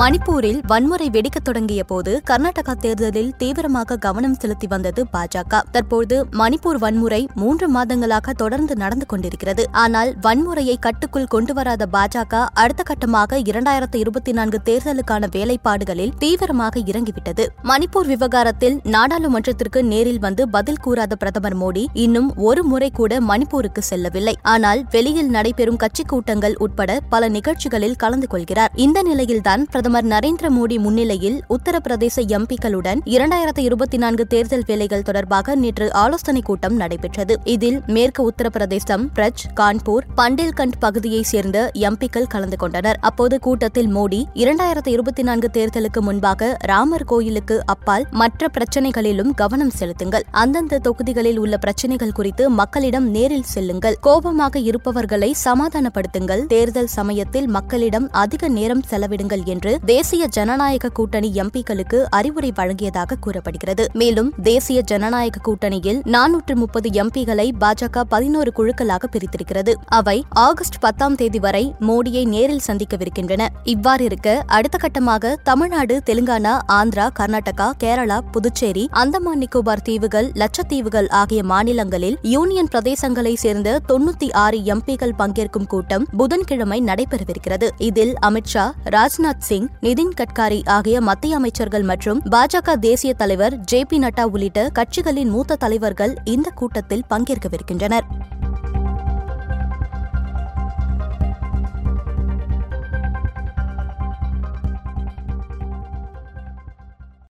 மணிப்பூரில் வன்முறை வெடிக்கத் தொடங்கிய போது கர்நாடகா தேர்தலில் தீவிரமாக கவனம் செலுத்தி வந்தது பாஜக. தற்போது மணிப்பூர் வன்முறை மூன்று மாதங்களாக தொடர்ந்து நடந்து கொண்டிருக்கிறது. ஆனால் வன்முறையை கட்டுக்குள் கொண்டுவராத பாஜக அடுத்த கட்டமாக இரண்டாயிரத்து இருபத்தி நான்கு தேர்தலுக்கான வேலைப்பாடுகளில் தீவிரமாக இறங்கிவிட்டது. மணிப்பூர் விவகாரத்தில் நாடாளுமன்றத்திற்கு நேரில் வந்து பதில் கூறாத பிரதமர் மோடி இன்னும் ஒரு முறை கூட மணிப்பூருக்கு செல்லவில்லை. ஆனால் வெளியில் நடைபெறும் கட்சி கூட்டங்கள் உட்பட பல நிகழ்ச்சிகளில் கலந்து கொள்கிறார். இந்த நிலையில்தான் பிரதமர் நரேந்திர மோடி முன்னிலையில் உத்தரப்பிரதேச எம்பிக்களுடன் இரண்டாயிரத்து இருபத்தி நான்கு தேர்தல் வேலைகள் தொடர்பாக நேற்று ஆலோசனைக் கூட்டம் நடைபெற்றது. இதில் மேற்கு உத்தரப்பிரதேசம் பிரஜ் கான்பூர் பண்டேல்கண்ட் பகுதியைச் சேர்ந்த எம்பிக்கள் கலந்து கொண்டனர். அப்போது கூட்டத்தில் மோடி இரண்டாயிரத்து இருபத்தி நான்கு தேர்தலுக்கு முன்பாக ராமர் கோயிலுக்கு அப்பால் மற்ற பிரச்சினைகளிலும் கவனம் செலுத்துங்கள். அந்தந்த தொகுதிகளில் உள்ள பிரச்சினைகள் குறித்து மக்களிடம் நேரில் செல்லுங்கள். கோபமாக இருப்பவர்களை சமாதானப்படுத்துங்கள். தேர்தல் சமயத்தில் மக்களிடம் அதிக நேரம் செலவிடுங்கள் என்று தேசிய ஜனநாயக கூட்டணி எம்பிக்களுக்கு அறிவுரை வழங்கியதாக கூறப்படுகிறது. மேலும் தேசிய ஜனநாயக கூட்டணியில் நானூற்று முப்பது எம்பிகளை பாஜக பதினோரு குழுக்களாக பிரித்திருக்கிறது. அவை ஆகஸ்ட் பத்தாம் தேதி வரை மோடியை நேரில் சந்திக்கவிருக்கின்றன. இவ்வாறு இருக்க அடுத்த கட்டமாக தமிழ்நாடு தெலுங்கானா ஆந்திரா கர்நாடகா கேரளா புதுச்சேரி அந்தமான் நிக்கோபார் தீவுகள் லட்சத்தீவுகள் ஆகிய மாநிலங்களில் யூனியன் பிரதேசங்களை சேர்ந்த தொன்னூத்தி ஆறு எம்பிகள் பங்கேற்கும் கூட்டம் புதன்கிழமை நடைபெறவிருக்கிறது. இதில் அமித்ஷா ராஜ்நாத் சிங் சிங் நிதின் கட்காரி ஆகிய மத்திய அமைச்சர்கள் மற்றும் பாஜக தேசிய தலைவர் ஜே பி நட்டா உள்ளிட்ட கட்சிகளின் மூத்த தலைவர்கள் இந்த கூட்டத்தில் பங்கேற்கவிருக்கின்றனர்.